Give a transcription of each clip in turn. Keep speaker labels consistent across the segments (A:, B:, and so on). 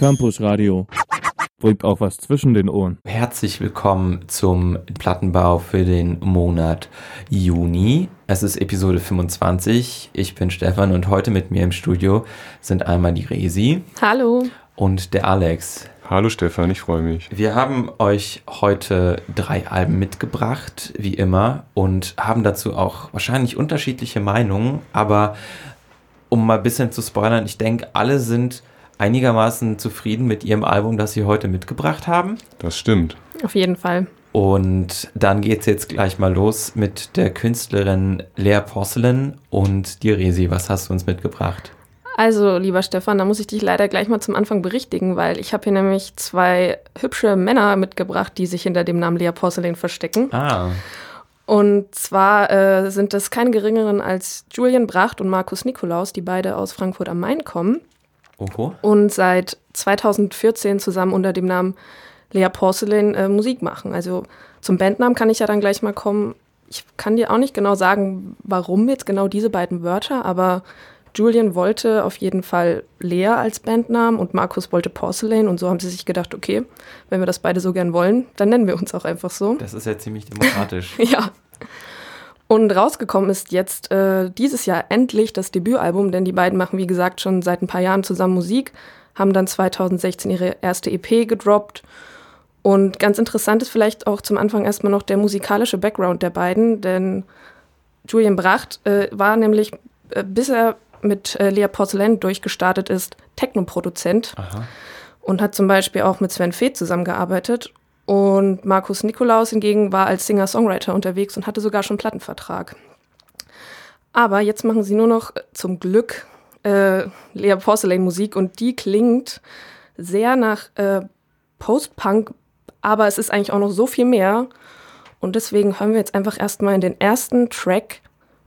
A: Campus Radio. Bringt auch was zwischen den Ohren.
B: Herzlich willkommen zum Plattenbau für den Monat Juni. Es ist Episode 25. Ich bin Stefan und heute mit mir im Studio sind einmal die Resi.
C: Hallo.
B: Und der Alex.
D: Hallo Stefan, ich freue mich.
B: Wir haben euch heute drei Alben mitgebracht, wie immer, und haben dazu auch wahrscheinlich unterschiedliche Meinungen, aber um mal ein bisschen zu spoilern, ich denke, alle sind einigermaßen zufrieden mit ihrem Album, das sie heute mitgebracht haben.
D: Das stimmt.
C: Auf jeden Fall.
B: Und dann geht es jetzt gleich mal los mit der Künstlerin Lea Porcelain und dir, Resi. Was hast du uns mitgebracht?
C: Also, lieber Stefan, da muss ich dich leider gleich mal zum Anfang berichtigen, weil ich habe hier nämlich zwei hübsche Männer mitgebracht, die sich hinter dem Namen Lea Porcelain verstecken.
B: Ah.
C: Und zwar äh, sind das keine geringeren als Julian Bracht und Markus Nikolaus, die beide aus Frankfurt am Main kommen.
B: Oho.
C: Und seit 2014 zusammen unter dem Namen Lea Porcelain äh, Musik machen. Also zum Bandnamen kann ich ja dann gleich mal kommen. Ich kann dir auch nicht genau sagen, warum jetzt genau diese beiden Wörter, aber Julian wollte auf jeden Fall Lea als Bandnamen und Markus wollte Porcelain und so haben sie sich gedacht, okay, wenn wir das beide so gern wollen, dann nennen wir uns auch einfach so.
B: Das ist ja ziemlich demokratisch.
C: ja. Und rausgekommen ist jetzt äh, dieses Jahr endlich das Debütalbum, denn die beiden machen, wie gesagt, schon seit ein paar Jahren zusammen Musik, haben dann 2016 ihre erste EP gedroppt. Und ganz interessant ist vielleicht auch zum Anfang erstmal noch der musikalische Background der beiden, denn Julian Bracht äh, war nämlich, äh, bis er mit äh, Lea Porcelain durchgestartet ist, Technoproduzent und hat zum Beispiel auch mit Sven Feth zusammengearbeitet. Und Markus Nikolaus hingegen war als Singer-Songwriter unterwegs und hatte sogar schon Plattenvertrag. Aber jetzt machen sie nur noch äh, zum Glück äh, Lea Porcelain Musik und die klingt sehr nach äh, Post-Punk, aber es ist eigentlich auch noch so viel mehr. Und deswegen hören wir jetzt einfach erstmal in den ersten Track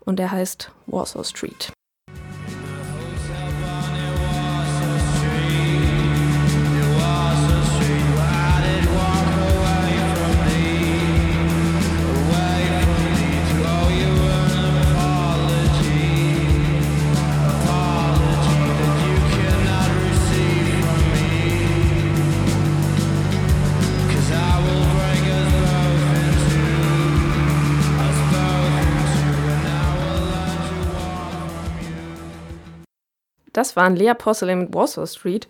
C: und der heißt Warsaw Street. Das waren Lea Porcelain mit Warsaw Street.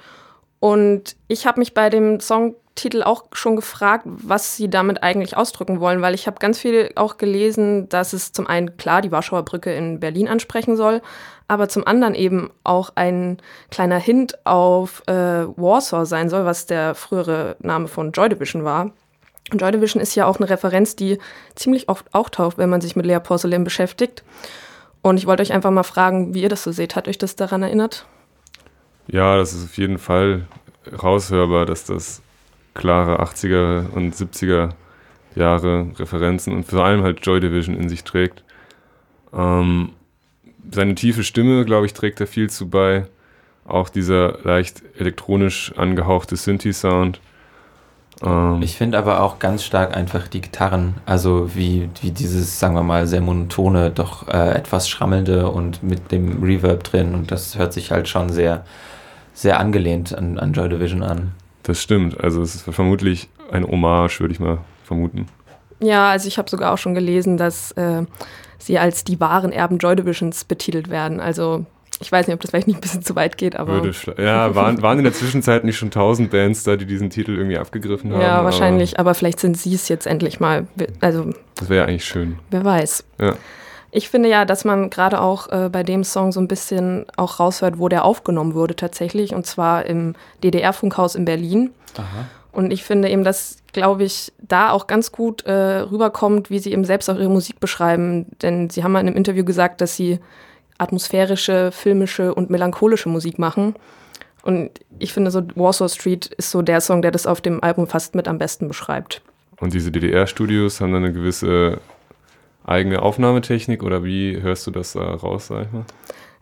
C: Und ich habe mich bei dem Songtitel auch schon gefragt, was sie damit eigentlich ausdrücken wollen, weil ich habe ganz viel auch gelesen, dass es zum einen klar die Warschauer Brücke in Berlin ansprechen soll, aber zum anderen eben auch ein kleiner Hint auf äh, Warsaw sein soll, was der frühere Name von Joy Division war. Und Joy Division ist ja auch eine Referenz, die ziemlich oft auftaucht, wenn man sich mit Lea Porcelain beschäftigt. Und ich wollte euch einfach mal fragen, wie ihr das so seht. Hat euch das daran erinnert?
D: Ja, das ist auf jeden Fall raushörbar, dass das klare 80er und 70er Jahre Referenzen und vor allem halt Joy Division in sich trägt. Ähm, seine tiefe Stimme, glaube ich, trägt da viel zu bei. Auch dieser leicht elektronisch angehauchte Synthi-Sound.
B: Ähm, ich finde aber auch ganz stark einfach die Gitarren, also wie, wie dieses, sagen wir mal, sehr monotone, doch äh, etwas schrammelnde und mit dem Reverb drin und das hört sich halt schon sehr, sehr angelehnt an, an Joy Division an.
D: Das stimmt, also es ist vermutlich ein Hommage, würde ich mal vermuten.
C: Ja, also ich habe sogar auch schon gelesen, dass äh, sie als die wahren Erben Joy Divisions betitelt werden. Also ich weiß nicht, ob das vielleicht nicht ein bisschen zu weit geht, aber.
D: ja, waren, waren in der Zwischenzeit nicht schon tausend Bands da, die diesen Titel irgendwie abgegriffen haben?
C: Ja, wahrscheinlich, aber, aber vielleicht sind sie es jetzt endlich mal. Also,
D: das wäre ja eigentlich schön.
C: Wer weiß.
D: Ja.
C: Ich finde ja, dass man gerade auch äh, bei dem Song so ein bisschen auch raushört, wo der aufgenommen wurde tatsächlich, und zwar im DDR-Funkhaus in Berlin.
B: Aha.
C: Und ich finde eben, dass, glaube ich, da auch ganz gut äh, rüberkommt, wie sie eben selbst auch ihre Musik beschreiben. Denn sie haben mal in einem Interview gesagt, dass sie atmosphärische, filmische und melancholische Musik machen. Und ich finde, so Warsaw Street ist so der Song, der das auf dem Album fast mit am besten beschreibt.
D: Und diese DDR-Studios haben dann eine gewisse eigene Aufnahmetechnik oder wie hörst du das da raus, sag ich mal?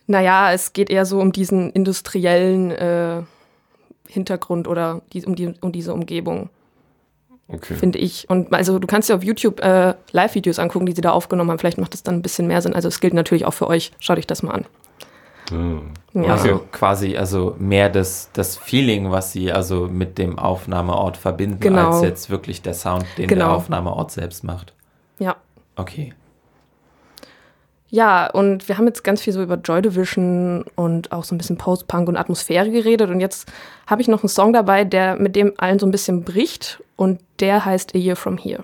C: Naja, es geht eher so um diesen industriellen äh, Hintergrund oder die, um, die, um diese Umgebung.
D: Okay.
C: Finde ich. Und also du kannst dir auf YouTube äh, Live-Videos angucken, die sie da aufgenommen haben. Vielleicht macht das dann ein bisschen mehr Sinn. Also es gilt natürlich auch für euch. Schaut euch das mal an.
D: Ah.
C: Ja.
B: Also quasi, also mehr das, das Feeling, was sie also mit dem Aufnahmeort verbinden,
C: Genau.
B: als jetzt wirklich der Sound, den
C: Genau.
B: der Aufnahmeort selbst macht.
C: ja.
B: Okay.
C: Ja, und wir haben jetzt ganz viel so über Joy Division und auch so ein bisschen Post-Punk und Atmosphäre geredet. Und jetzt habe ich noch einen Song dabei, der mit dem allen so ein bisschen bricht. Und der heißt A Year From Here.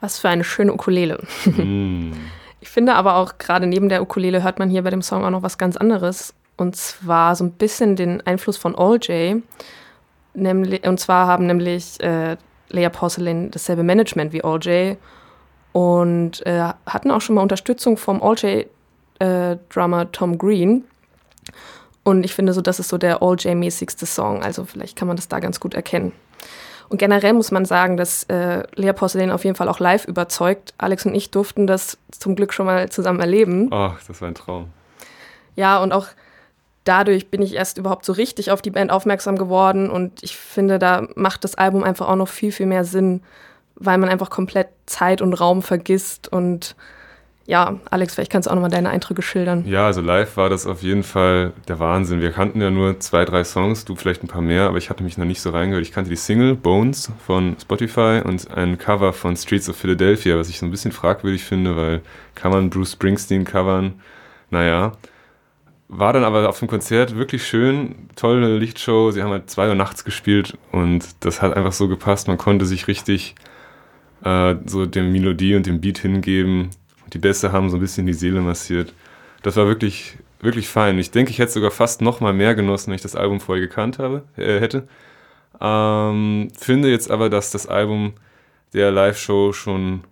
C: Was für eine schöne Ukulele.
D: Mm.
C: Ich finde aber auch gerade neben der Ukulele hört man hier bei dem Song auch noch was ganz anderes. Und zwar so ein bisschen den Einfluss von All J. Nämlich, und zwar haben nämlich äh, Leia Porcelain dasselbe Management wie All J. Und äh, hatten auch schon mal Unterstützung vom All J äh, Drummer Tom Green. Und ich finde so, das ist so der All J-mäßigste Song. Also vielleicht kann man das da ganz gut erkennen. Und generell muss man sagen, dass äh, Lea Porcelain auf jeden Fall auch live überzeugt. Alex und ich durften das zum Glück schon mal zusammen erleben.
D: Ach, das war ein Traum.
C: Ja, und auch dadurch bin ich erst überhaupt so richtig auf die Band aufmerksam geworden. Und ich finde, da macht das Album einfach auch noch viel, viel mehr Sinn, weil man einfach komplett Zeit und Raum vergisst. Und ja, Alex, vielleicht kannst du auch nochmal deine Eindrücke schildern.
D: Ja, also live war das auf jeden Fall der Wahnsinn. Wir kannten ja nur zwei, drei Songs, du vielleicht ein paar mehr, aber ich hatte mich noch nicht so reingehört. Ich kannte die Single Bones von Spotify und ein Cover von Streets of Philadelphia, was ich so ein bisschen fragwürdig finde, weil kann man Bruce Springsteen covern? Naja. War dann aber auf dem Konzert wirklich schön, tolle Lichtshow. Sie haben halt zwei Uhr nachts gespielt und das hat einfach so gepasst. Man konnte sich richtig äh, so dem Melodie und dem Beat hingeben. Die Bässe haben so ein bisschen die Seele massiert. Das war wirklich, wirklich fein. Ich denke, ich hätte sogar fast noch mal mehr genossen, wenn ich das Album vorher gekannt habe, äh, hätte. Ähm, finde jetzt aber, dass das Album der Live-Show schon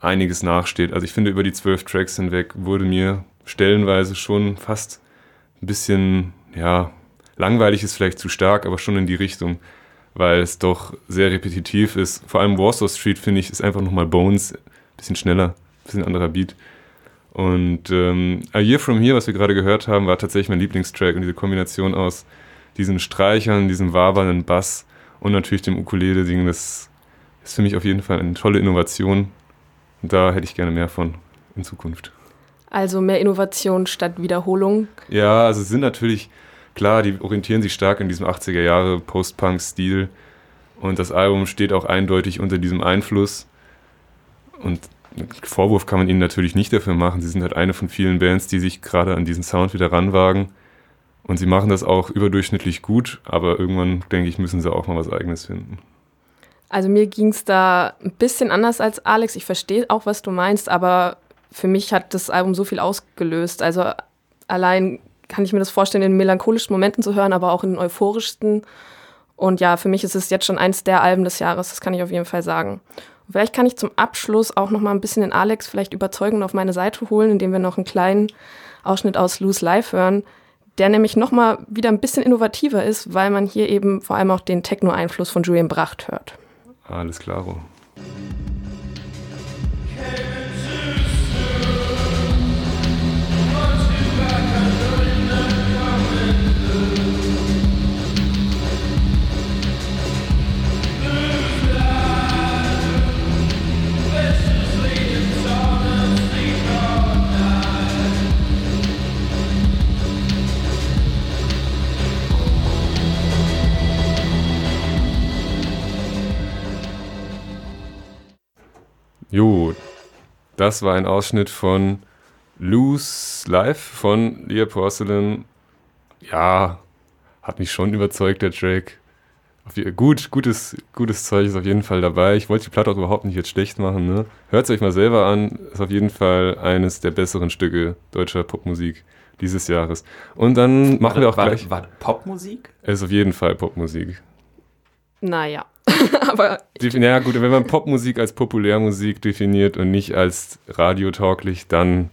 D: einiges nachsteht. Also ich finde, über die zwölf Tracks hinweg wurde mir stellenweise schon fast ein bisschen, ja, langweilig ist vielleicht zu stark, aber schon in die Richtung, weil es doch sehr repetitiv ist. Vor allem Warsaw Street, finde ich, ist einfach nochmal Bones, bisschen schneller, bisschen anderer Beat. Und ähm, A Year From Here, was wir gerade gehört haben, war tatsächlich mein Lieblingstrack und diese Kombination aus diesen Streichern, diesem wabernden Bass und natürlich dem Ukulele-Ding, das ist für mich auf jeden Fall eine tolle Innovation. Und da hätte ich gerne mehr von in Zukunft.
C: Also mehr Innovation statt Wiederholung.
D: Ja, also es sind natürlich, klar, die orientieren sich stark in diesem 80er Jahre Post-Punk-Stil und das Album steht auch eindeutig unter diesem Einfluss. Und Vorwurf kann man ihnen natürlich nicht dafür machen. Sie sind halt eine von vielen Bands, die sich gerade an diesen Sound wieder ranwagen. Und sie machen das auch überdurchschnittlich gut, aber irgendwann, denke ich, müssen sie auch mal was Eigenes finden.
C: Also mir ging es da ein bisschen anders als Alex. Ich verstehe auch, was du meinst, aber für mich hat das Album so viel ausgelöst. Also allein kann ich mir das vorstellen, in melancholischen Momenten zu hören, aber auch in den euphorischsten. Und ja, für mich ist es jetzt schon eins der Alben des Jahres, das kann ich auf jeden Fall sagen. Vielleicht kann ich zum Abschluss auch noch mal ein bisschen den Alex vielleicht überzeugen und auf meine Seite holen, indem wir noch einen kleinen Ausschnitt aus Loose Life hören, der nämlich noch mal wieder ein bisschen innovativer ist, weil man hier eben vor allem auch den Techno-Einfluss von Julian Bracht hört.
D: Alles klaro. Das war ein Ausschnitt von Loose Life von Leah Porcelain. Ja, hat mich schon überzeugt, der Track. Gut, gutes, gutes Zeug ist auf jeden Fall dabei. Ich wollte die Platte auch überhaupt nicht jetzt schlecht machen. Ne? Hört es euch mal selber an. Ist auf jeden Fall eines der besseren Stücke deutscher Popmusik dieses Jahres. Und dann machen wir auch
B: war,
D: gleich.
B: War Popmusik?
D: Es ist auf jeden Fall Popmusik.
C: Naja, aber
D: Ja gut, wenn man Popmusik als Populärmusik definiert und nicht als radiotauglich, dann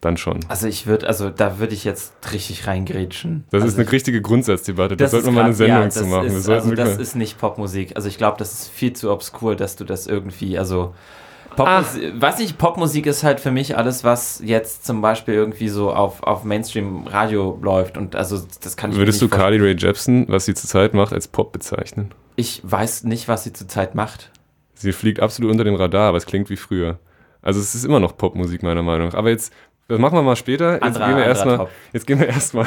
D: dann schon.
B: Also ich würde, also da würde ich jetzt richtig reingrätschen.
D: Das
B: also
D: ist eine
B: ich,
D: richtige Grundsatzdebatte. Da
B: das
D: sollten wir mal eine Sendung
B: ja,
D: zu
B: das
D: machen.
B: Ist,
D: sollten
B: also das ist nicht Popmusik. Also ich glaube, das ist viel zu obskur, dass du das irgendwie, also Popmusik, weiß nicht, Popmusik ist halt für mich alles, was jetzt zum Beispiel irgendwie so auf, auf Mainstream-Radio läuft und also das kann ich
D: Würdest du. Carly Rae Jepsen, was sie zurzeit macht, als Pop bezeichnen?
B: Ich weiß nicht, was sie zurzeit macht.
D: Sie fliegt absolut unter dem Radar, aber es klingt wie früher. Also es ist immer noch Popmusik meiner Meinung nach. Aber jetzt, das machen wir mal später. Jetzt
B: Anderer-
D: gehen wir erstmal jetzt gehen wir erstmal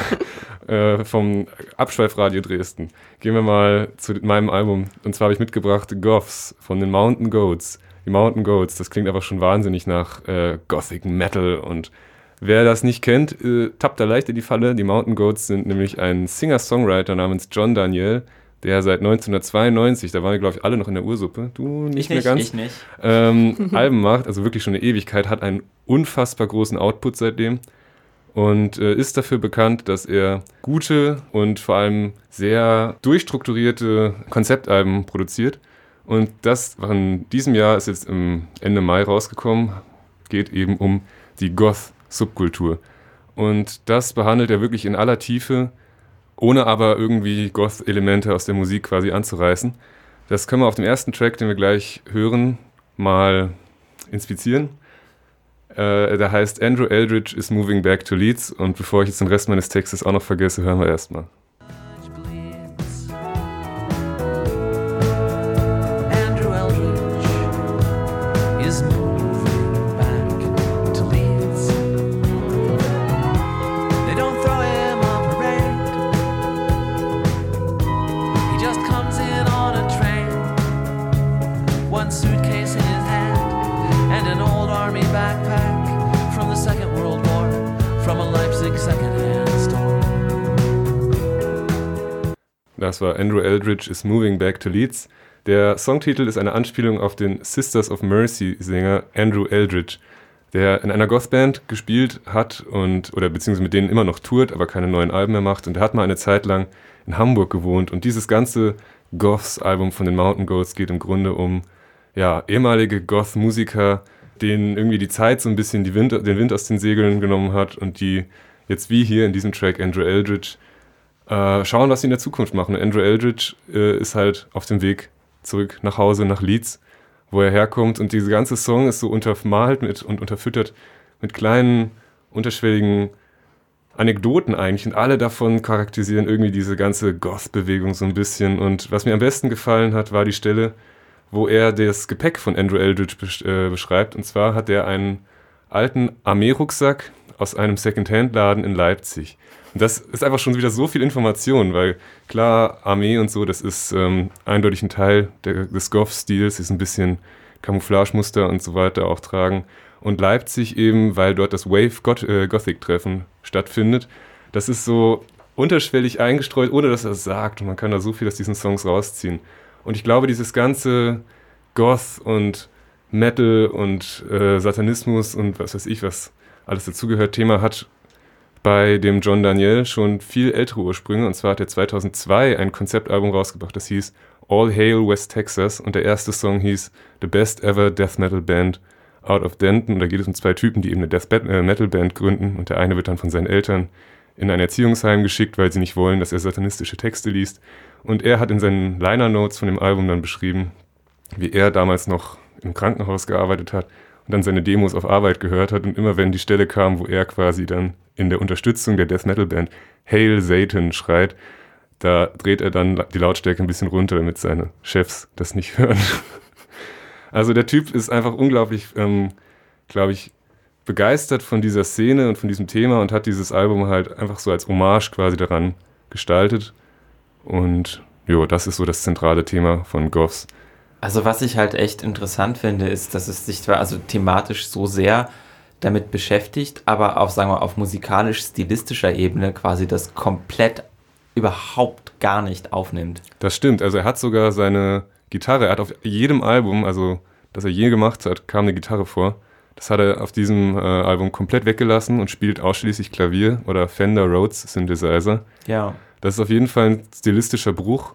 D: äh, vom Abschweifradio Dresden. Gehen wir mal zu meinem Album. Und zwar habe ich mitgebracht Goths von den Mountain Goats. Die Mountain Goats, das klingt einfach schon wahnsinnig nach äh, Gothic Metal. Und wer das nicht kennt, äh, tappt da leicht in die Falle. Die Mountain Goats sind nämlich ein Singer-Songwriter namens John Daniel, der seit 1992, da waren wir glaube ich alle noch in der Ursuppe, du nicht,
B: Ich
D: mehr
B: nicht,
D: ganz,
B: ich nicht.
D: ähm, Alben macht, also wirklich schon eine Ewigkeit, hat einen unfassbar großen Output seitdem und äh, ist dafür bekannt, dass er gute und vor allem sehr durchstrukturierte Konzeptalben produziert. Und das von diesem Jahr ist jetzt im Ende Mai rausgekommen, geht eben um die Goth-Subkultur. Und das behandelt er wirklich in aller Tiefe, ohne aber irgendwie Goth-Elemente aus der Musik quasi anzureißen. Das können wir auf dem ersten Track, den wir gleich hören, mal inspizieren. Äh, der heißt Andrew Eldridge is moving back to Leeds. Und bevor ich jetzt den Rest meines Textes auch noch vergesse, hören wir erstmal. Das war Andrew Eldridge is moving back to Leeds. Der Songtitel ist eine Anspielung auf den Sisters of Mercy Sänger Andrew Eldridge, der in einer Gothband gespielt hat und oder beziehungsweise mit denen immer noch tourt, aber keine neuen Alben mehr macht. Und er hat mal eine Zeit lang in Hamburg gewohnt. Und dieses ganze Goths-Album von den Mountain Goats geht im Grunde um ja, ehemalige Goth-Musiker, denen irgendwie die Zeit so ein bisschen Wind, den Wind aus den Segeln genommen hat und die jetzt wie hier in diesem Track Andrew Eldridge äh, schauen, was sie in der Zukunft machen. Andrew Eldridge äh, ist halt auf dem Weg zurück nach Hause, nach Leeds, wo er herkommt. Und diese ganze Song ist so untermalt mit, und unterfüttert mit kleinen, unterschwelligen Anekdoten eigentlich. Und alle davon charakterisieren irgendwie diese ganze Goth-Bewegung so ein bisschen. Und was mir am besten gefallen hat, war die Stelle, wo er das Gepäck von Andrew Eldridge besch äh, beschreibt. Und zwar hat er einen alten Armeerucksack aus einem Secondhand-Laden in Leipzig. Das ist einfach schon wieder so viel Information, weil klar, Armee und so, das ist ähm, eindeutig ein Teil der, des Goth-Stils, ist ein bisschen Camouflagemuster und so weiter auch tragen. Und Leipzig eben, weil dort das Wave Goth äh, stattfindet. Das ist so unterschwellig eingestreut, ohne dass er es sagt. Und man kann da so viel aus diesen Songs rausziehen. Und ich glaube, dieses ganze Goth und Metal und äh, Satanismus und was weiß ich, was alles dazugehört, Thema hat bei dem John Daniel schon viel ältere Ursprünge. Und zwar hat er 2002 ein Konzeptalbum rausgebracht, das hieß All Hail West Texas. Und der erste Song hieß The Best Ever Death Metal Band Out of Denton. Und da geht es um zwei Typen, die eben eine Death äh, Metal Band gründen. Und der eine wird dann von seinen Eltern in ein Erziehungsheim geschickt, weil sie nicht wollen, dass er satanistische Texte liest. Und er hat in seinen Liner Notes von dem Album dann beschrieben, wie er damals noch im Krankenhaus gearbeitet hat und dann seine Demos auf Arbeit gehört hat. Und immer wenn die Stelle kam, wo er quasi dann in der Unterstützung der Death Metal Band Hail Satan schreit, da dreht er dann die Lautstärke ein bisschen runter, damit seine Chefs das nicht hören. Also der Typ ist einfach unglaublich, ähm, glaube ich, begeistert von dieser Szene und von diesem Thema und hat dieses Album halt einfach so als Hommage quasi daran gestaltet. Und ja, das ist so das zentrale Thema von Goths.
B: Also was ich halt echt interessant finde, ist, dass es sich zwar also thematisch so sehr damit beschäftigt, aber auf, sagen wir, auf musikalisch-stilistischer Ebene quasi das komplett überhaupt gar nicht aufnimmt.
D: Das stimmt. Also er hat sogar seine Gitarre, er hat auf jedem Album, also das er je gemacht hat, kam eine Gitarre vor. Das hat er auf diesem äh, Album komplett weggelassen und spielt ausschließlich Klavier oder Fender Rhodes Synthesizer.
B: Ja.
D: Das ist auf jeden Fall ein stilistischer Bruch.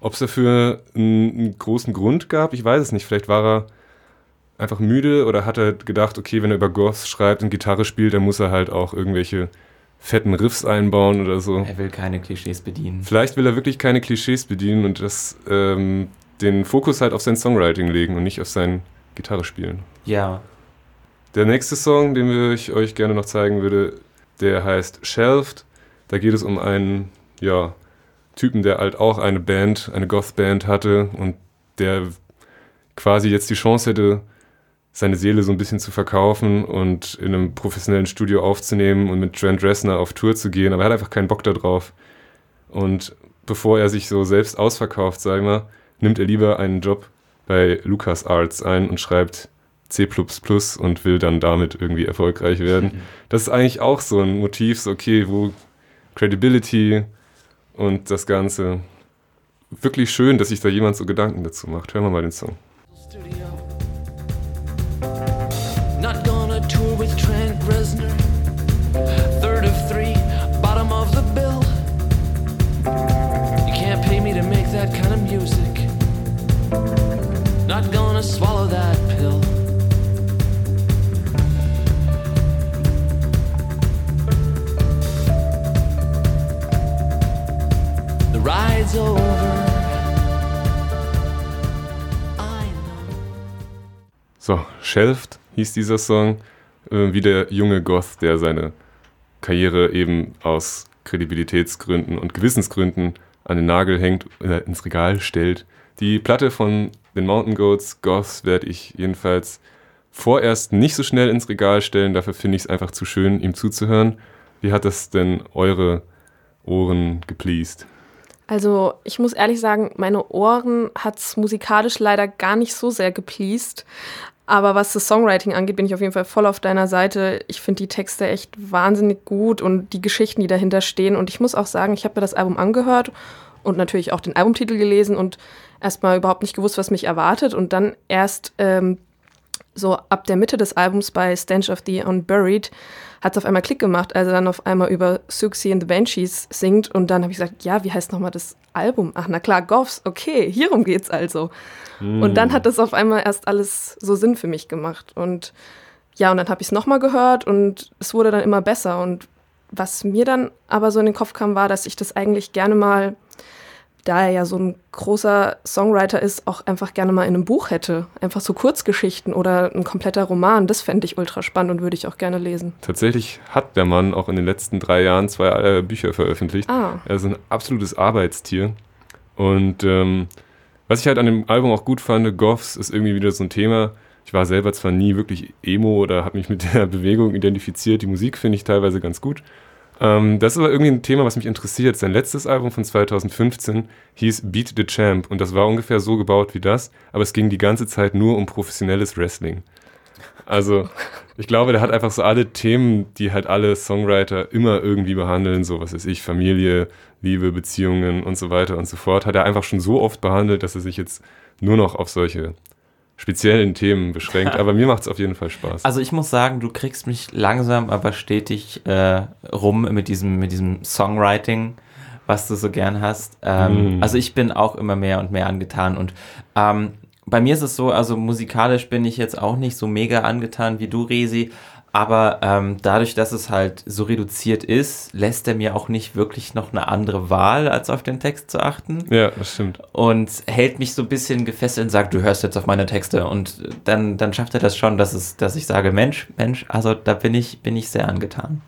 D: Ob es dafür einen, einen großen Grund gab, ich weiß es nicht. Vielleicht war einfach müde oder hat er gedacht, okay, wenn er über Goths schreibt und Gitarre spielt, dann muss er halt auch irgendwelche fetten Riffs einbauen oder so.
B: Er will keine Klischees bedienen.
D: Vielleicht will er wirklich keine Klischees bedienen und das, ähm, den Fokus halt auf sein Songwriting legen und nicht auf sein Gitarre spielen.
B: Ja.
D: Der nächste Song, den ich euch gerne noch zeigen würde, der heißt Shelved. Da geht es um einen, ja, Typen, der halt auch eine Band, eine Goth-Band hatte und der quasi jetzt die Chance hätte, seine Seele so ein bisschen zu verkaufen und in einem professionellen Studio aufzunehmen und mit Trent Reznor auf Tour zu gehen, aber er hat einfach keinen Bock darauf. Und bevor er sich so selbst ausverkauft, sag ich mal, nimmt er lieber einen Job bei LucasArts ein und schreibt C++ und will dann damit irgendwie erfolgreich werden. Das ist eigentlich auch so ein Motiv, so okay, wo Credibility und das Ganze. Wirklich schön, dass sich da jemand so Gedanken dazu macht. Hören wir mal den Song.
E: studio.
D: So, Shelved hieß dieser Song, äh, wie der junge Goth, der seine Karriere eben aus Kredibilitätsgründen und Gewissensgründen an den Nagel hängt, äh, ins Regal stellt. Die Platte von den Mountain Goats, Goths, werde ich jedenfalls vorerst nicht so schnell ins Regal stellen. Dafür finde ich es einfach zu schön, ihm zuzuhören. Wie hat das denn eure Ohren gepleased?
C: Also ich muss ehrlich sagen, meine Ohren hat's musikalisch leider gar nicht so sehr gepleased. Aber was das Songwriting angeht, bin ich auf jeden Fall voll auf deiner Seite. Ich finde die Texte echt wahnsinnig gut und die Geschichten, die dahinter stehen. Und ich muss auch sagen, ich habe mir das Album angehört und natürlich auch den Albumtitel gelesen und erstmal überhaupt nicht gewusst, was mich erwartet. Und dann erst ähm, so ab der Mitte des Albums bei Stench of the Unburied hat es auf einmal Klick gemacht, als er dann auf einmal über Suxy and the Banshees singt. Und dann habe ich gesagt, ja, wie heißt nochmal das Album? Ach, na klar, Goffs, okay, hierum geht's also. Und dann hat das auf einmal erst alles so Sinn für mich gemacht. Und ja, und dann habe ich es nochmal gehört und es wurde dann immer besser. Und was mir dann aber so in den Kopf kam, war, dass ich das eigentlich gerne mal, da er ja so ein großer Songwriter ist, auch einfach gerne mal in einem Buch hätte. Einfach so Kurzgeschichten oder ein kompletter Roman. Das fände ich ultra spannend und würde ich auch gerne lesen.
D: Tatsächlich hat der Mann auch in den letzten drei Jahren zwei äh, Bücher veröffentlicht.
C: Ah.
D: Er ist ein absolutes Arbeitstier. Und ähm, was ich halt an dem Album auch gut fand, Goths ist irgendwie wieder so ein Thema. Ich war selber zwar nie wirklich Emo oder habe mich mit der Bewegung identifiziert. Die Musik finde ich teilweise ganz gut. Ähm, das ist aber irgendwie ein Thema, was mich interessiert. Sein letztes Album von 2015 hieß Beat the Champ und das war ungefähr so gebaut wie das, aber es ging die ganze Zeit nur um professionelles Wrestling. Also, ich glaube, der hat einfach so alle Themen, die halt alle Songwriter immer irgendwie behandeln, so was weiß ich, Familie, Liebe, Beziehungen und so weiter und so fort, hat er einfach schon so oft behandelt, dass er sich jetzt nur noch auf solche speziellen Themen beschränkt. Aber mir macht es auf jeden Fall Spaß.
B: Also ich muss sagen, du kriegst mich langsam, aber stetig äh, rum mit diesem, mit diesem Songwriting, was du so gern hast. Ähm,
D: Mm.
B: Also ich bin auch immer mehr und mehr angetan. Und ähm, bei mir ist es so, also musikalisch bin ich jetzt auch nicht so mega angetan wie du, Resi. Aber ähm, dadurch, dass es halt so reduziert ist, lässt er mir auch nicht wirklich noch eine andere Wahl, als auf den Text zu achten
D: ja, das stimmt.
B: und hält mich so ein bisschen gefesselt und sagt, du hörst jetzt auf meine Texte und dann, dann schafft er das schon, dass, es, dass ich sage, Mensch, Mensch, also da bin ich, bin ich sehr angetan.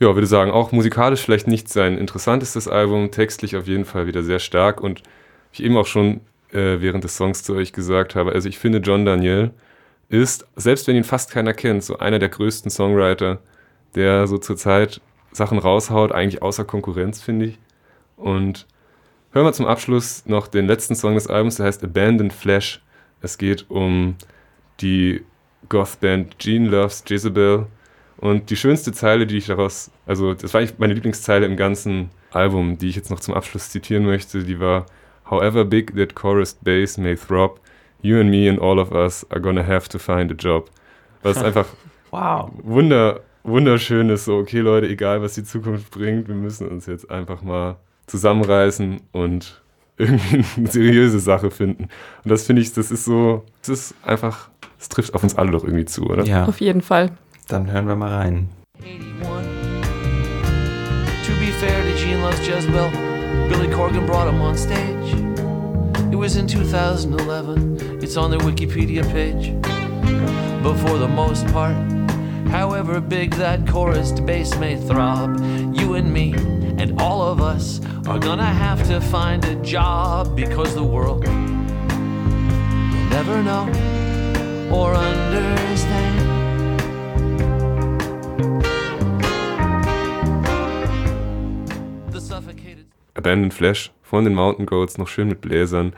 D: Ja, würde sagen, auch musikalisch vielleicht nicht sein interessantestes Album, textlich auf jeden Fall wieder sehr stark und wie ich eben auch schon äh, während des Songs zu euch gesagt habe, also ich finde John Daniel ist, selbst wenn ihn fast keiner kennt, so einer der größten Songwriter, der so zurzeit Sachen raushaut, eigentlich außer Konkurrenz, finde ich. Und hören wir zum Abschluss noch den letzten Song des Albums, der heißt Abandoned Flesh. Es geht um die Goth-Band Gene Loves Jezebel. Und die schönste Zeile, die ich daraus, also das war eigentlich meine Lieblingszeile im ganzen Album, die ich jetzt noch zum Abschluss zitieren möchte, die war However big that chorus bass may throb, you and me and all of us are gonna have to find a job. Was einfach
B: Wow.
D: wunder, wunderschön ist, so, okay Leute, egal was die Zukunft bringt, wir müssen uns jetzt einfach mal zusammenreißen und irgendwie eine seriöse Sache finden. Und das finde ich, das ist so, das ist einfach Das trifft auf uns alle doch irgendwie zu, oder?
B: Ja,
C: Auf jeden Fall.
B: dann hören wir mal rein.
E: 81. To be fair to Gene Loves Jezebel, Billy Corgan brought him on stage. It was in 2011, it's on their Wikipedia page. But for the most part, however big that chorus bass may throb, you and me and all of us are gonna have to find a job because the world will never know or understand.
D: Abandoned Flash von den Mountain Goats, noch schön mit Bläsern.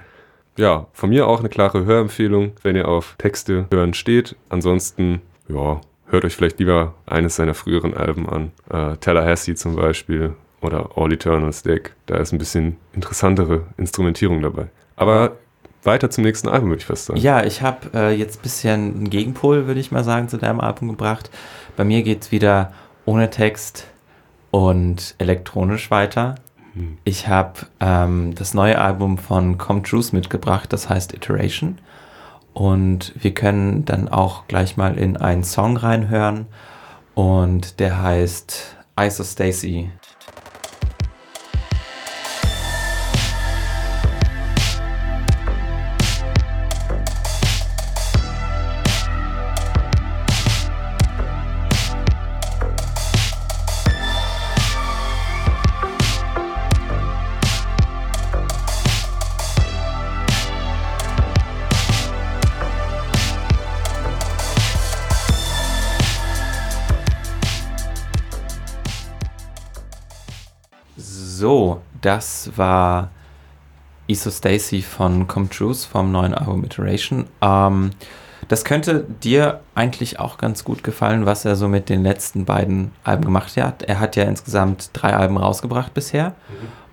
D: Ja, von mir auch eine klare Hörempfehlung, wenn ihr auf Texte hören steht. Ansonsten, ja, hört euch vielleicht lieber eines seiner früheren Alben an. Äh, Tallahassee zum Beispiel oder All Eternal Deck. Da ist ein bisschen interessantere Instrumentierung dabei. Aber weiter zum nächsten Album, würde ich fast sagen.
B: Ja, ich habe äh, jetzt ein bisschen einen Gegenpol, würde ich mal sagen, zu deinem Album gebracht. Bei mir geht es wieder ohne Text und elektronisch weiter.
D: Hm.
B: Ich habe ähm, das neue Album von Com Truth mitgebracht, das heißt Iteration. Und wir können dann auch gleich mal in einen Song reinhören. Und der heißt Isostacy. So, das war Isostacy von Com Truth vom neuen Album Iteration. Ähm, das könnte dir eigentlich auch ganz gut gefallen, was er so mit den letzten beiden Alben gemacht hat. Er hat ja insgesamt drei Alben rausgebracht bisher.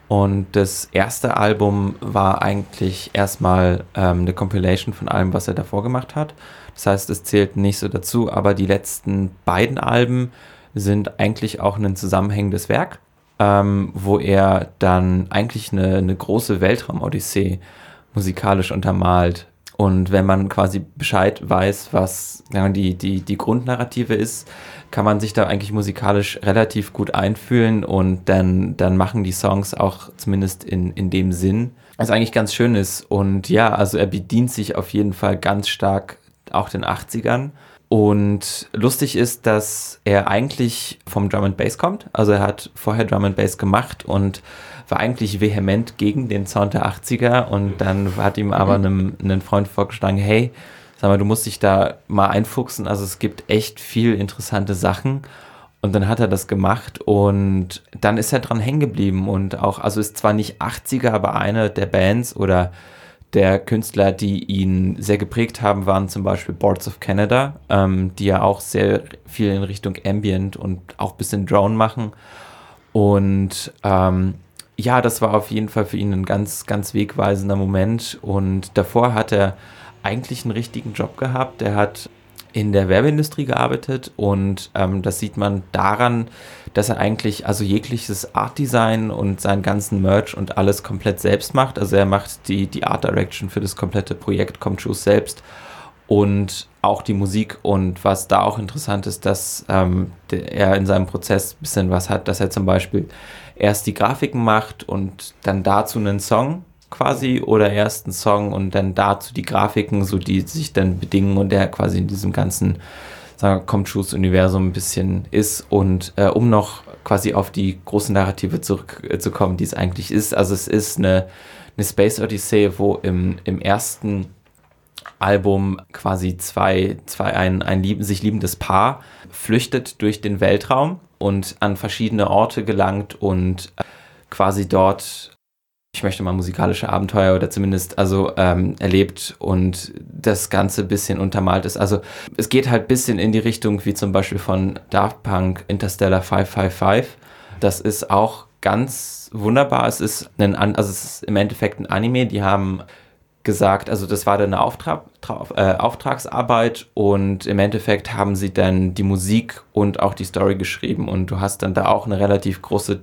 B: Und das erste Album war eigentlich erstmal ähm, eine Compilation von allem, was er davor gemacht hat. Das heißt, es zählt nicht so dazu, aber die letzten beiden Alben sind eigentlich auch ein zusammenhängendes Werk, ähm, wo er dann eigentlich eine, eine große Weltraumodyssee musikalisch untermalt. Und wenn man quasi Bescheid weiß, was die, die, die Grundnarrative ist, kann man sich da eigentlich musikalisch relativ gut einfühlen und dann, dann machen die Songs auch zumindest in, in dem Sinn, was eigentlich ganz schön ist. Und ja, also er bedient sich auf jeden Fall ganz stark auch den 80ern. Und lustig ist, dass er eigentlich vom Drum and Bass kommt. Also er hat vorher Drum and Bass gemacht und war eigentlich vehement gegen den Sound der 80er. Und dann hat ihm aber einem, einem Freund vorgeschlagen, hey, sag mal, du musst dich da mal einfuchsen. Also es gibt echt viel interessante Sachen. Und dann hat er das gemacht und dann ist er dran hängen geblieben und auch, also ist zwar nicht 80er, aber eine der Bands oder der Künstler, die ihn sehr geprägt haben, waren zum Beispiel Boards of Canada, ähm, die ja auch sehr viel in Richtung Ambient und auch ein bisschen Drone machen. Und ähm, ja, das war auf jeden Fall für ihn ein ganz, ganz wegweisender Moment. Und davor hat er eigentlich einen richtigen Job gehabt. Er hat in der Werbeindustrie gearbeitet und ähm, das sieht man daran, dass er eigentlich also jegliches Art Design und seinen ganzen Merch und alles komplett selbst macht. Also er macht die, die Art Direction für das komplette Projekt Come True selbst und auch die Musik. Und was da auch interessant ist, dass ähm, er in seinem Prozess ein bisschen was hat, dass er zum Beispiel erst die Grafiken macht und dann dazu einen Song quasi oder erst einen Song und dann dazu die Grafiken, so die sich dann bedingen und der quasi in diesem ganzen sagen wir, Comtrus-Universum ein bisschen ist und äh, um noch quasi auf die große Narrative zurückzukommen, die es eigentlich ist. Also es ist eine, eine Space Odyssey, wo im, im ersten Album quasi zwei, zwei ein, ein lieb, sich liebendes Paar flüchtet durch den Weltraum und an verschiedene Orte gelangt und äh, quasi dort ich möchte mal musikalische Abenteuer oder zumindest also ähm, erlebt und das Ganze ein bisschen untermalt ist. Also es geht halt ein bisschen in die Richtung wie zum Beispiel von Daft Punk Interstellar 555. Das ist auch ganz wunderbar. Es ist ein, also es ist im Endeffekt ein Anime. Die haben gesagt, also das war dann eine Auftrag, äh, Auftragsarbeit und im Endeffekt haben sie dann die Musik und auch die Story geschrieben und du hast dann da auch eine relativ große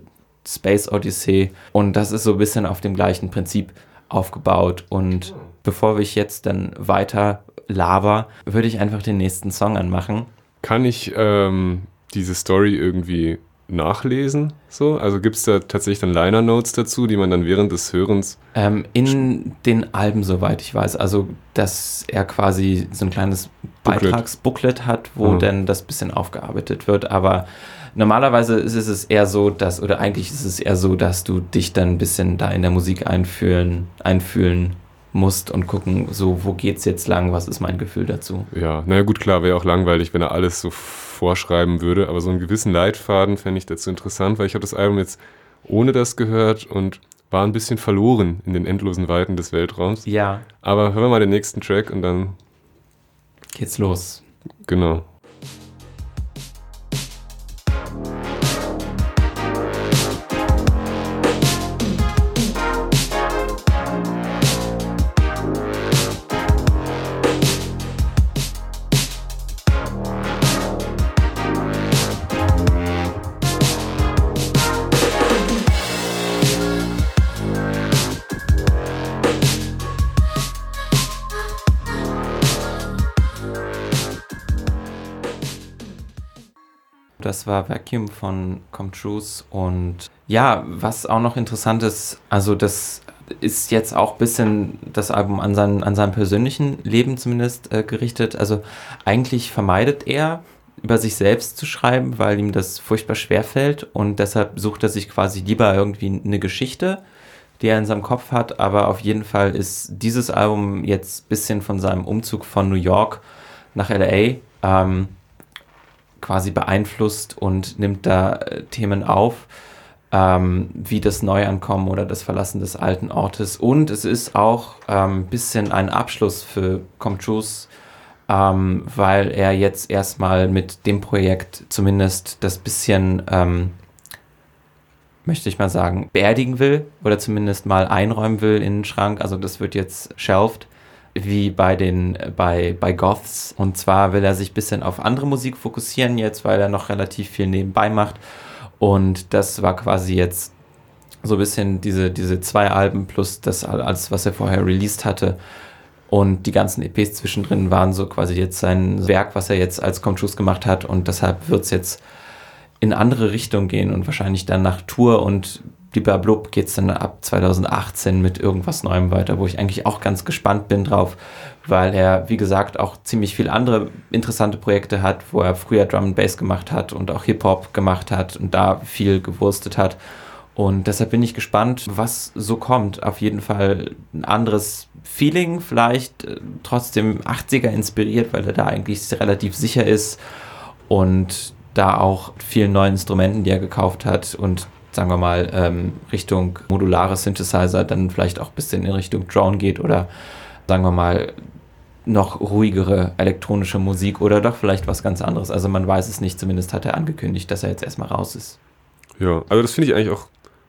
B: Space Odyssey und das ist so ein bisschen auf dem gleichen Prinzip aufgebaut und bevor ich jetzt dann weiter laber, würde ich einfach den nächsten Song anmachen.
D: Kann ich ähm, diese Story irgendwie nachlesen? So? Also gibt es da tatsächlich dann Liner Notes dazu, die man dann während des Hörens.
B: Ähm, in den Alben, soweit ich weiß, also dass er quasi so ein kleines
D: Booklet.
B: Beitragsbooklet hat, wo
D: Mhm.
B: dann das bisschen aufgearbeitet wird, aber normalerweise ist es eher so, dass, oder eigentlich ist es eher so, dass du dich dann ein bisschen da in der Musik einfühlen, einfühlen musst und gucken, so, wo geht's jetzt lang, was ist mein Gefühl dazu?
D: Ja, naja, gut, klar, wäre auch langweilig, wenn er alles so vorschreiben würde, aber so einen gewissen Leitfaden fände ich dazu interessant, weil ich habe das Album jetzt ohne das gehört und war ein bisschen verloren in den endlosen Weiten des Weltraums.
B: Ja,
D: Aber hören wir mal den nächsten Track und dann,
B: geht's los.
D: genau.
B: War Vacuum von Comtrues und ja, was auch noch interessant ist, also das ist jetzt auch ein bisschen das Album an, sein, an seinem persönlichen Leben zumindest äh, gerichtet. Also eigentlich vermeidet er, über sich selbst zu schreiben, weil ihm das furchtbar schwer fällt und deshalb sucht er sich quasi lieber irgendwie eine Geschichte, die er in seinem Kopf hat, aber auf jeden Fall ist dieses Album jetzt ein bisschen von seinem Umzug von New York nach LA ähm, quasi beeinflusst und nimmt da äh, Themen auf, ähm, wie das Neuankommen oder das Verlassen des alten Ortes. Und es ist auch ein ähm, bisschen ein Abschluss für Comtrus, ähm, weil er jetzt erstmal mit dem Projekt zumindest das bisschen, ähm, möchte ich mal sagen, beerdigen will oder zumindest mal einräumen will in den Schrank. Also das wird jetzt shelved wie bei den bei, bei Goths. Und zwar will er sich ein bisschen auf andere Musik fokussieren jetzt, weil er noch relativ viel nebenbei macht. Und das war quasi jetzt so ein bisschen diese, diese zwei Alben plus das alles, was er vorher released hatte. Und die ganzen EPs zwischendrin waren so quasi jetzt sein Werk, was er jetzt als Comtrus gemacht hat. Und deshalb wird es jetzt in andere Richtung gehen und wahrscheinlich dann nach Tour und blub geht es dann ab 2018 mit irgendwas Neuem weiter, wo ich eigentlich auch ganz gespannt bin drauf, weil er, wie gesagt, auch ziemlich viele andere interessante Projekte hat, wo er früher Drum and Bass gemacht hat und auch Hip-Hop gemacht hat und da viel gewurstet hat. Und deshalb bin ich gespannt, was so kommt. Auf jeden Fall ein anderes Feeling, vielleicht äh, trotzdem 80er inspiriert, weil er da eigentlich relativ sicher ist und da auch vielen neuen Instrumenten, die er gekauft hat und sagen wir mal, ähm, Richtung modulare Synthesizer, dann vielleicht auch ein bisschen in Richtung Drone geht oder sagen wir mal noch ruhigere elektronische Musik oder doch vielleicht was ganz anderes. Also man weiß es nicht, zumindest hat er angekündigt, dass er jetzt erstmal raus ist.
D: Ja, also das finde ich eigentlich auch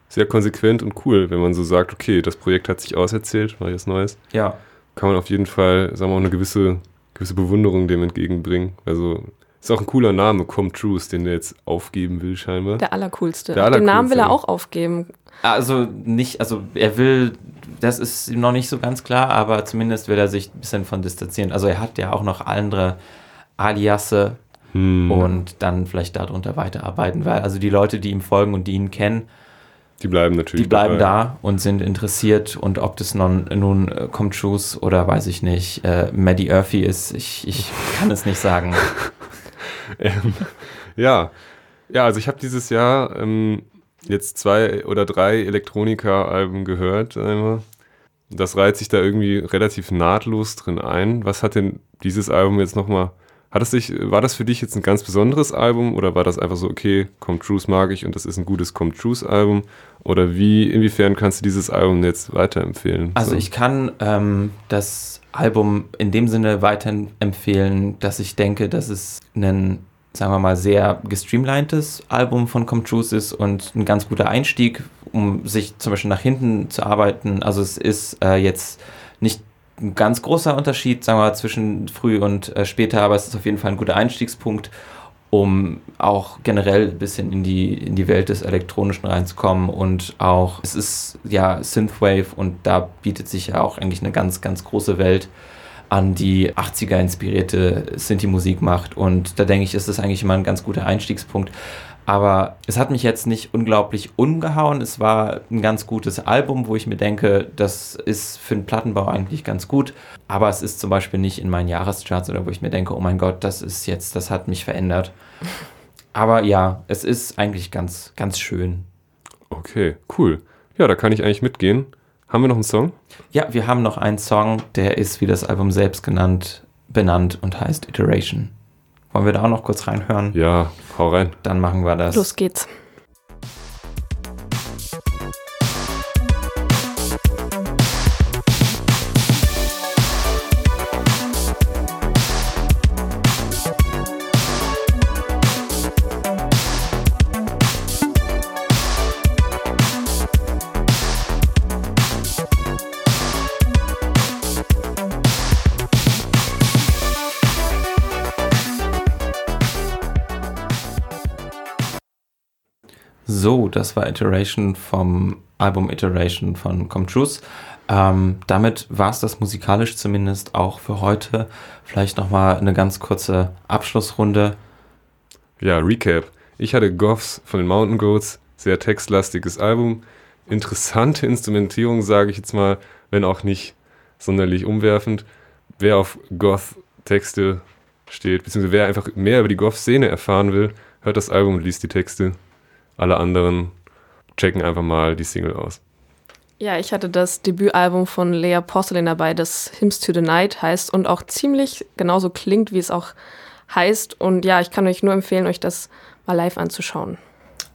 D: sehr konsequent und cool, wenn man so sagt, okay, das Projekt hat sich auserzählt, mache ich was Neues.
B: Ja.
D: Kann man auf jeden Fall, sagen wir mal, eine gewisse, gewisse Bewunderung dem entgegenbringen. Also ist auch ein cooler Name, Comtrues, den der jetzt aufgeben will, scheinbar.
C: Der allercoolste.
D: Der
C: Den Namen will er
D: allercoolste.
C: auch aufgeben.
B: Also nicht, also er will, das ist ihm noch nicht so ganz klar, aber zumindest will er sich ein bisschen von distanzieren. Also er hat ja auch noch andere Aliasse
D: Hm,
B: und dann vielleicht darunter weiterarbeiten, weil also die Leute, die ihm folgen und die ihn kennen,
D: die bleiben natürlich
B: die bleiben
D: dabei.
B: da und sind interessiert und ob das nun, nun äh, Comtrus oder weiß ich nicht, äh, Maddie Urphy ist, ich, ich kann es nicht sagen.
D: Ähm, ja. ja, also ich habe dieses Jahr ähm, jetzt zwei oder drei Elektronika-Alben gehört. Einmal. Das reiht sich da irgendwie relativ nahtlos drin ein. Was hat denn dieses Album jetzt nochmal... Hat es dich, war das für dich jetzt ein ganz besonderes Album oder war das einfach so, okay, Come Trues mag ich und das ist ein gutes Come Trues Album? Oder wie, inwiefern kannst du dieses Album jetzt weiterempfehlen?
B: Also
D: So.
B: ich kann ähm, das Album in dem Sinne weiterempfehlen, dass ich denke, dass es ein, sagen wir mal, sehr gestreamlinedes Album von Comtruse ist und ein ganz guter Einstieg, um sich zum Beispiel nach hinten zu arbeiten. Also es ist äh, jetzt nicht ein ganz großer Unterschied, sagen wir zwischen früh und äh, später, aber es ist auf jeden Fall ein guter Einstiegspunkt, um auch generell ein bisschen in die, in die Welt des Elektronischen reinzukommen und auch, es ist ja Synthwave und da bietet sich ja auch eigentlich eine ganz, ganz große Welt an die 80er inspirierte Sinti-Musik macht. Und da denke ich, ist das eigentlich immer ein ganz guter Einstiegspunkt. Aber es hat mich jetzt nicht unglaublich umgehauen. Es war ein ganz gutes Album, wo ich mir denke, das ist für den Plattenbau eigentlich ganz gut. Aber es ist zum Beispiel nicht in meinen Jahrescharts oder wo ich mir denke, oh mein Gott, das ist jetzt, das hat mich verändert. Aber ja, es ist eigentlich ganz, ganz schön.
D: Okay, cool. Ja, da kann ich eigentlich mitgehen. Haben wir noch einen Song?
B: Ja, wir haben noch einen Song, der ist wie das Album selbst genannt, benannt und heißt Iteration. Wollen wir da auch noch kurz reinhören?
D: Ja, hau rein.
B: Dann machen wir das.
C: Los geht's.
B: Das war Iteration vom Album Iteration von Come Truth. Ähm, damit war es das musikalisch zumindest auch für heute. Vielleicht nochmal eine ganz kurze Abschlussrunde.
D: Ja, Recap. Ich hatte Goffs von den Mountain Goats, sehr textlastiges Album. Interessante Instrumentierung, sage ich jetzt mal, wenn auch nicht sonderlich umwerfend. Wer auf Goth-Texte steht, beziehungsweise wer einfach mehr über die Goth-Szene erfahren will, hört das Album und liest die Texte. Alle anderen checken einfach mal die Single aus.
C: Ja, ich hatte das Debütalbum von Lea Porcelain dabei, das Hymns to the Night heißt und auch ziemlich genauso klingt, wie es auch heißt. Und ja, ich kann euch nur empfehlen, euch das mal live anzuschauen.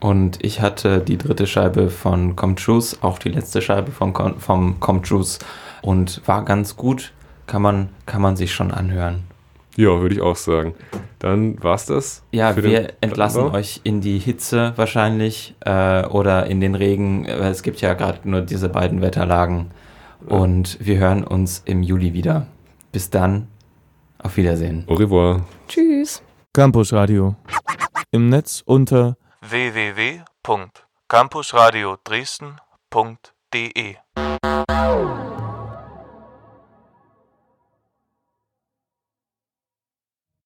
B: Und ich hatte die dritte Scheibe von Come Truth, auch die letzte Scheibe von, Com- vom Come Truth und war ganz gut. Kann man, kann man sich schon anhören.
D: Ja, würde ich auch sagen. Dann war's das.
B: Ja, wir entlassen
D: Plattenbau.
B: euch in die Hitze wahrscheinlich äh, oder in den Regen. Es gibt ja gerade nur diese beiden Wetterlagen. Und wir hören uns im Juli wieder. Bis dann. Auf Wiedersehen.
D: Au revoir.
C: Tschüss.
A: Campus Radio. Im Netz unter
F: www.campusradio Dresden.de